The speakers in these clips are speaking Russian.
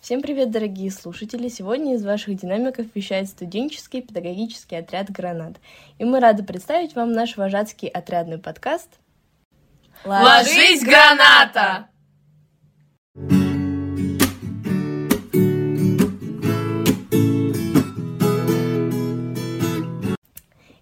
Всем привет, дорогие слушатели! Сегодня из ваших динамиков вещает студенческий педагогический отряд «Гранат». И мы рады представить вам наш вожатский отрядный подкаст «Ложись, граната!»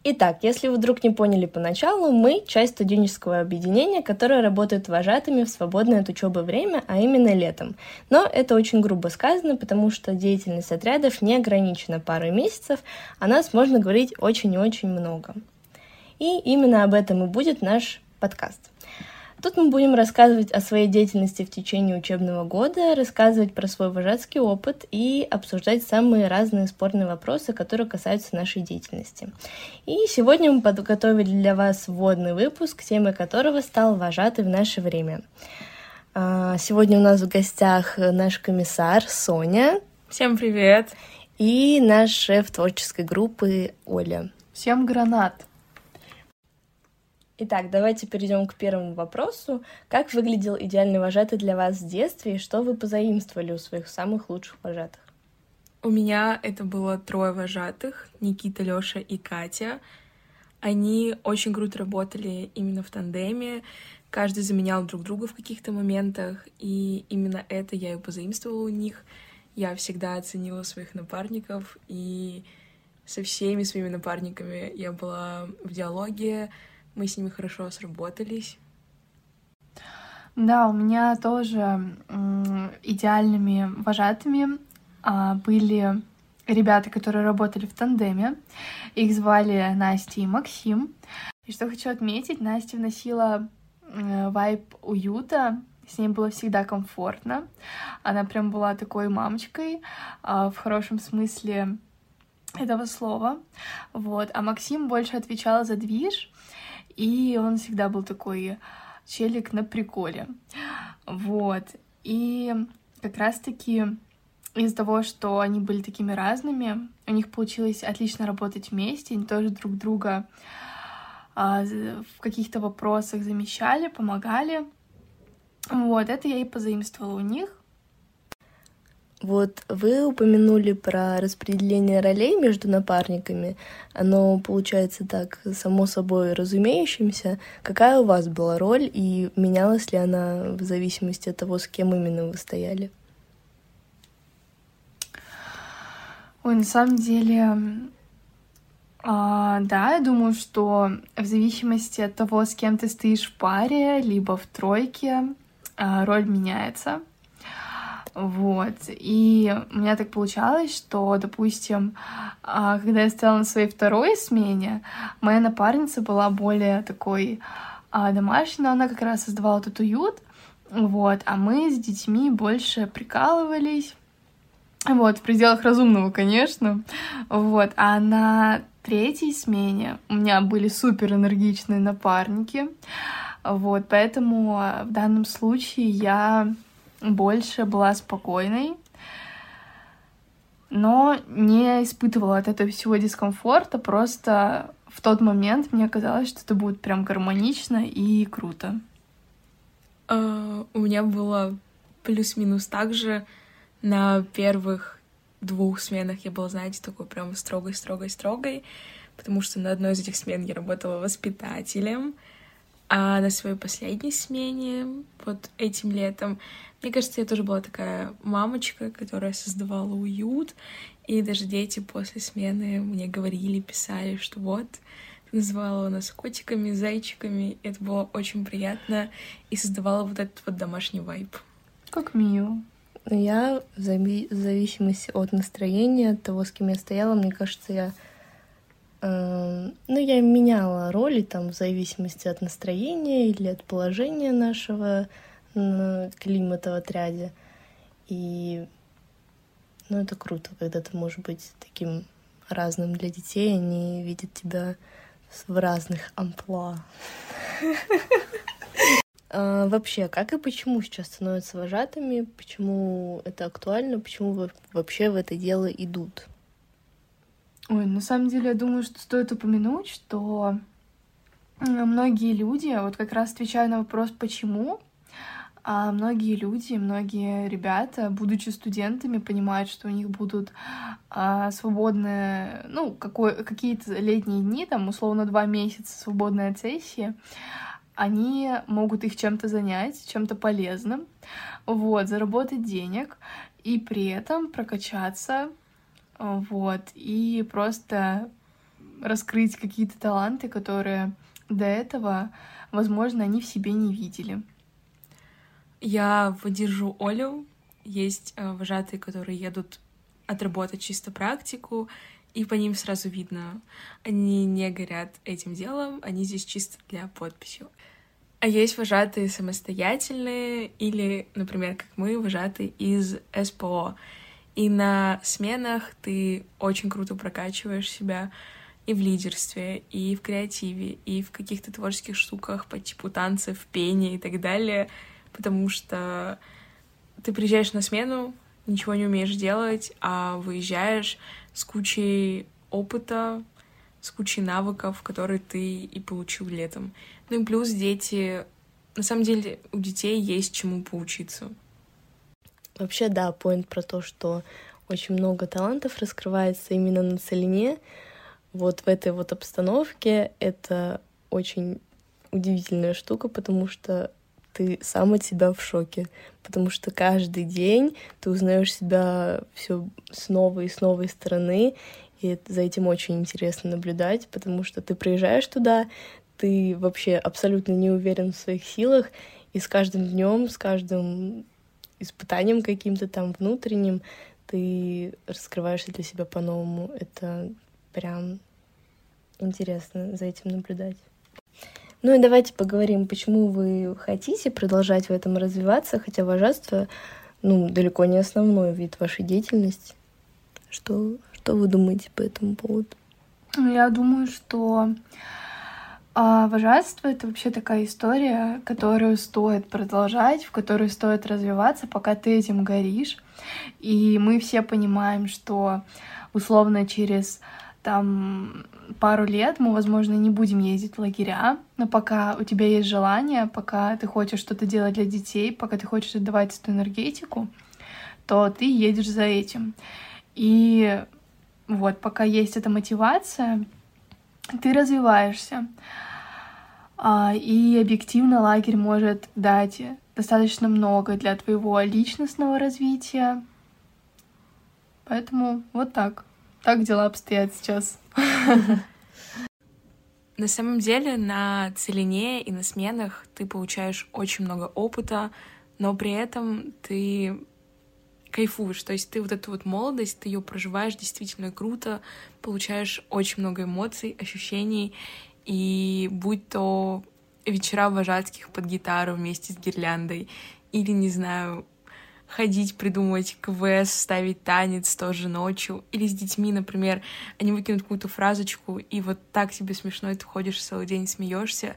Итак, если вы вдруг не поняли поначалу, мы часть студенческого объединения, которое работает вожатыми в свободное от учебы время, а именно летом. Но это очень грубо сказано, потому что деятельность отрядов не ограничена парой месяцев, о нас можно говорить очень и очень много. И именно об этом и будет наш подкаст. Тут мы будем рассказывать о своей деятельности в течение учебного года, рассказывать про свой вожатский опыт и обсуждать самые разные спорные вопросы, которые касаются нашей деятельности. И сегодня мы подготовили для вас вводный выпуск, темой которого стал вожатый в наше время. А, сегодня у нас в гостях наш комиссар Соня. Всем привет! И наш шеф творческой группы Оля. Всем гранат! Итак, давайте перейдем к первому вопросу. Как выглядел идеальный вожатый для вас в детстве и что вы позаимствовали у своих самых лучших вожатых? У меня это было трое вожатых, Никита, Лёша и Катя. Они очень круто работали именно в тандеме, каждый заменял друг друга в каких-то моментах, и именно это я и позаимствовала у них. Я всегда оценила своих напарников, и со всеми своими напарниками я была в диалоге, мы с ними хорошо сработались. Да, у меня тоже идеальными вожатыми а, были ребята, которые работали в тандеме. Их звали Настя и Максим. И что хочу отметить, Настя вносила вайб уюта, с ней было всегда комфортно. Она прям была такой мамочкой, а, в хорошем смысле этого слова. Вот. А Максим больше отвечал за движ, и он всегда был такой челик на приколе. Вот. И как раз-таки из-за того, что они были такими разными, у них получилось отлично работать вместе, они тоже друг друга а, в каких-то вопросах замещали, помогали. Вот, это я и позаимствовала у них. Вот вы упомянули про распределение ролей между напарниками. Оно получается так само собой разумеющимся. Какая у вас была роль и менялась ли она в зависимости от того, с кем именно вы стояли? Ой, на самом деле, а, да, я думаю, что в зависимости от того, с кем ты стоишь в паре, либо в тройке, а, роль меняется. Вот. И у меня так получалось, что, допустим, а, когда я стала на своей второй смене, моя напарница была более такой а, домашней, но она как раз создавала этот уют, вот, а мы с детьми больше прикалывались, вот, в пределах разумного, конечно, вот, а на третьей смене у меня были супер энергичные напарники, вот, поэтому в данном случае я больше была спокойной, но не испытывала от этого всего дискомфорта, просто в тот момент мне казалось, что это будет прям гармонично и круто. Uh, у меня было плюс-минус так же. На первых двух сменах я была, знаете, такой прям строгой-строгой-строгой, потому что на одной из этих смен я работала воспитателем, а на своей последней смене, вот этим летом, мне кажется, я тоже была такая мамочка, которая создавала уют, и даже дети после смены мне говорили, писали, что вот, называла нас котиками, зайчиками, это было очень приятно, и создавала вот этот вот домашний вайб. Как мило. Я в зависимости от настроения, от того, с кем я стояла, мне кажется, я ну, я меняла роли там в зависимости от настроения или от положения нашего климата в отряде. И ну, это круто, когда ты можешь быть таким разным для детей, они видят тебя в разных амплуа. А, вообще, как и почему сейчас становятся вожатыми, почему это актуально, почему вообще в это дело идут? Ой, на самом деле, я думаю, что стоит упомянуть, что многие люди, вот как раз отвечая на вопрос «почему?», а многие люди, многие ребята, будучи студентами, понимают, что у них будут а, свободные, ну, какой, какие-то летние дни, там, условно, два месяца свободной от сессии, они могут их чем-то занять, чем-то полезным, вот, заработать денег и при этом прокачаться, вот, и просто раскрыть какие-то таланты, которые до этого, возможно, они в себе не видели. Я выдержу Олю. Есть э, вожатые, которые едут отработать чисто практику, и по ним сразу видно, они не горят этим делом, они здесь чисто для подписи. А есть вожатые самостоятельные или, например, как мы, вожатые из СПО. И на сменах ты очень круто прокачиваешь себя и в лидерстве, и в креативе, и в каких-то творческих штуках по типу танцев, пения и так далее — потому что ты приезжаешь на смену, ничего не умеешь делать, а выезжаешь с кучей опыта, с кучей навыков, которые ты и получил летом. Ну и плюс дети... На самом деле у детей есть чему поучиться. Вообще, да, поинт про то, что очень много талантов раскрывается именно на целине. Вот в этой вот обстановке это очень удивительная штука, потому что ты сам от себя в шоке, потому что каждый день ты узнаешь себя все с новой и с новой стороны, и за этим очень интересно наблюдать, потому что ты приезжаешь туда, ты вообще абсолютно не уверен в своих силах, и с каждым днем, с каждым испытанием каким-то там внутренним ты раскрываешься для себя по-новому. Это прям интересно за этим наблюдать. Ну и давайте поговорим, почему вы хотите продолжать в этом развиваться, хотя вожатство, ну, далеко не основной вид вашей деятельности. Что, что вы думаете по этому поводу? Ну, я думаю, что а вожатство — это вообще такая история, которую стоит продолжать, в которой стоит развиваться, пока ты этим горишь. И мы все понимаем, что условно через там пару лет мы, возможно, не будем ездить в лагеря, но пока у тебя есть желание, пока ты хочешь что-то делать для детей, пока ты хочешь отдавать эту энергетику, то ты едешь за этим. И вот, пока есть эта мотивация, ты развиваешься. А, и объективно лагерь может дать достаточно много для твоего личностного развития. Поэтому вот так. Так дела обстоят сейчас. На самом деле на целине и на сменах ты получаешь очень много опыта, но при этом ты кайфуешь. То есть ты вот эту вот молодость, ты ее проживаешь действительно круто, получаешь очень много эмоций, ощущений, и будь то вечера вожатских под гитару вместе с гирляндой, или, не знаю, ходить, придумывать квест, ставить танец тоже ночью. Или с детьми, например, они выкинут какую-то фразочку, и вот так тебе смешно, и ты ходишь целый день, смеешься.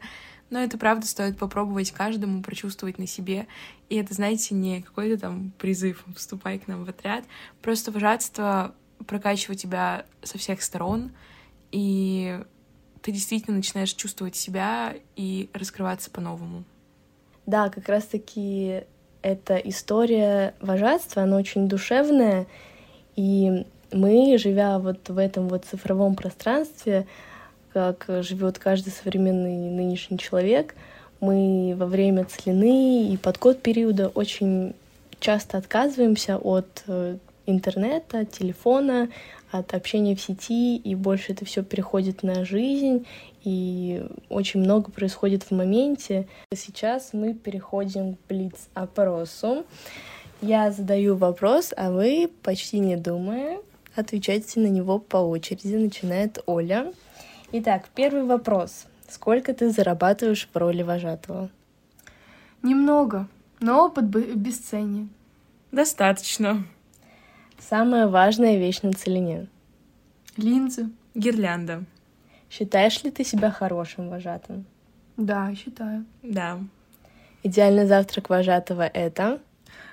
Но это правда стоит попробовать каждому, прочувствовать на себе. И это, знаете, не какой-то там призыв «вступай к нам в отряд». Просто вожатство прокачивает тебя со всех сторон, и ты действительно начинаешь чувствовать себя и раскрываться по-новому. Да, как раз-таки эта история вожатства, она очень душевная, и мы, живя вот в этом вот цифровом пространстве, как живет каждый современный нынешний человек, мы во время целины и подход периода очень часто отказываемся от э, интернета, телефона, от общения в сети, и больше это все переходит на жизнь, и очень много происходит в моменте. Сейчас мы переходим к блиц-опросу. Я задаю вопрос, а вы, почти не думая, отвечайте на него по очереди. Начинает Оля. Итак, первый вопрос. Сколько ты зарабатываешь в роли вожатого? Немного, но опыт бесценен. Достаточно. Самая важная вещь на целине? Линзы. Гирлянда. Считаешь ли ты себя хорошим вожатым? Да, считаю. Да. Идеальный завтрак вожатого — это?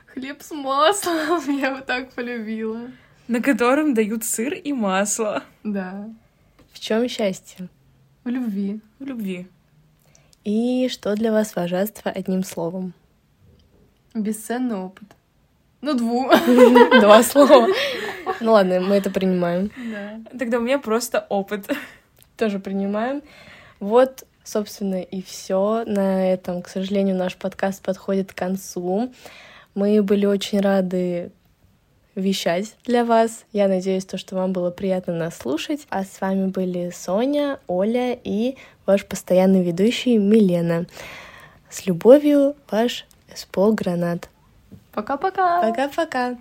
Хлеб с маслом, я его так полюбила. На котором дают сыр и масло. Да. В чем счастье? В любви. В любви. И что для вас вожатство одним словом? Бесценный опыт. Ну, дву. Два слова. Ну ладно, мы это принимаем. Да. Тогда у меня просто опыт. Тоже принимаем. Вот, собственно, и все. На этом, к сожалению, наш подкаст подходит к концу. Мы были очень рады вещать для вас. Я надеюсь, то, что вам было приятно нас слушать. А с вами были Соня, Оля и ваш постоянный ведущий Милена. С любовью, ваш СПО Гранат. Пока-пока. Пока-пока.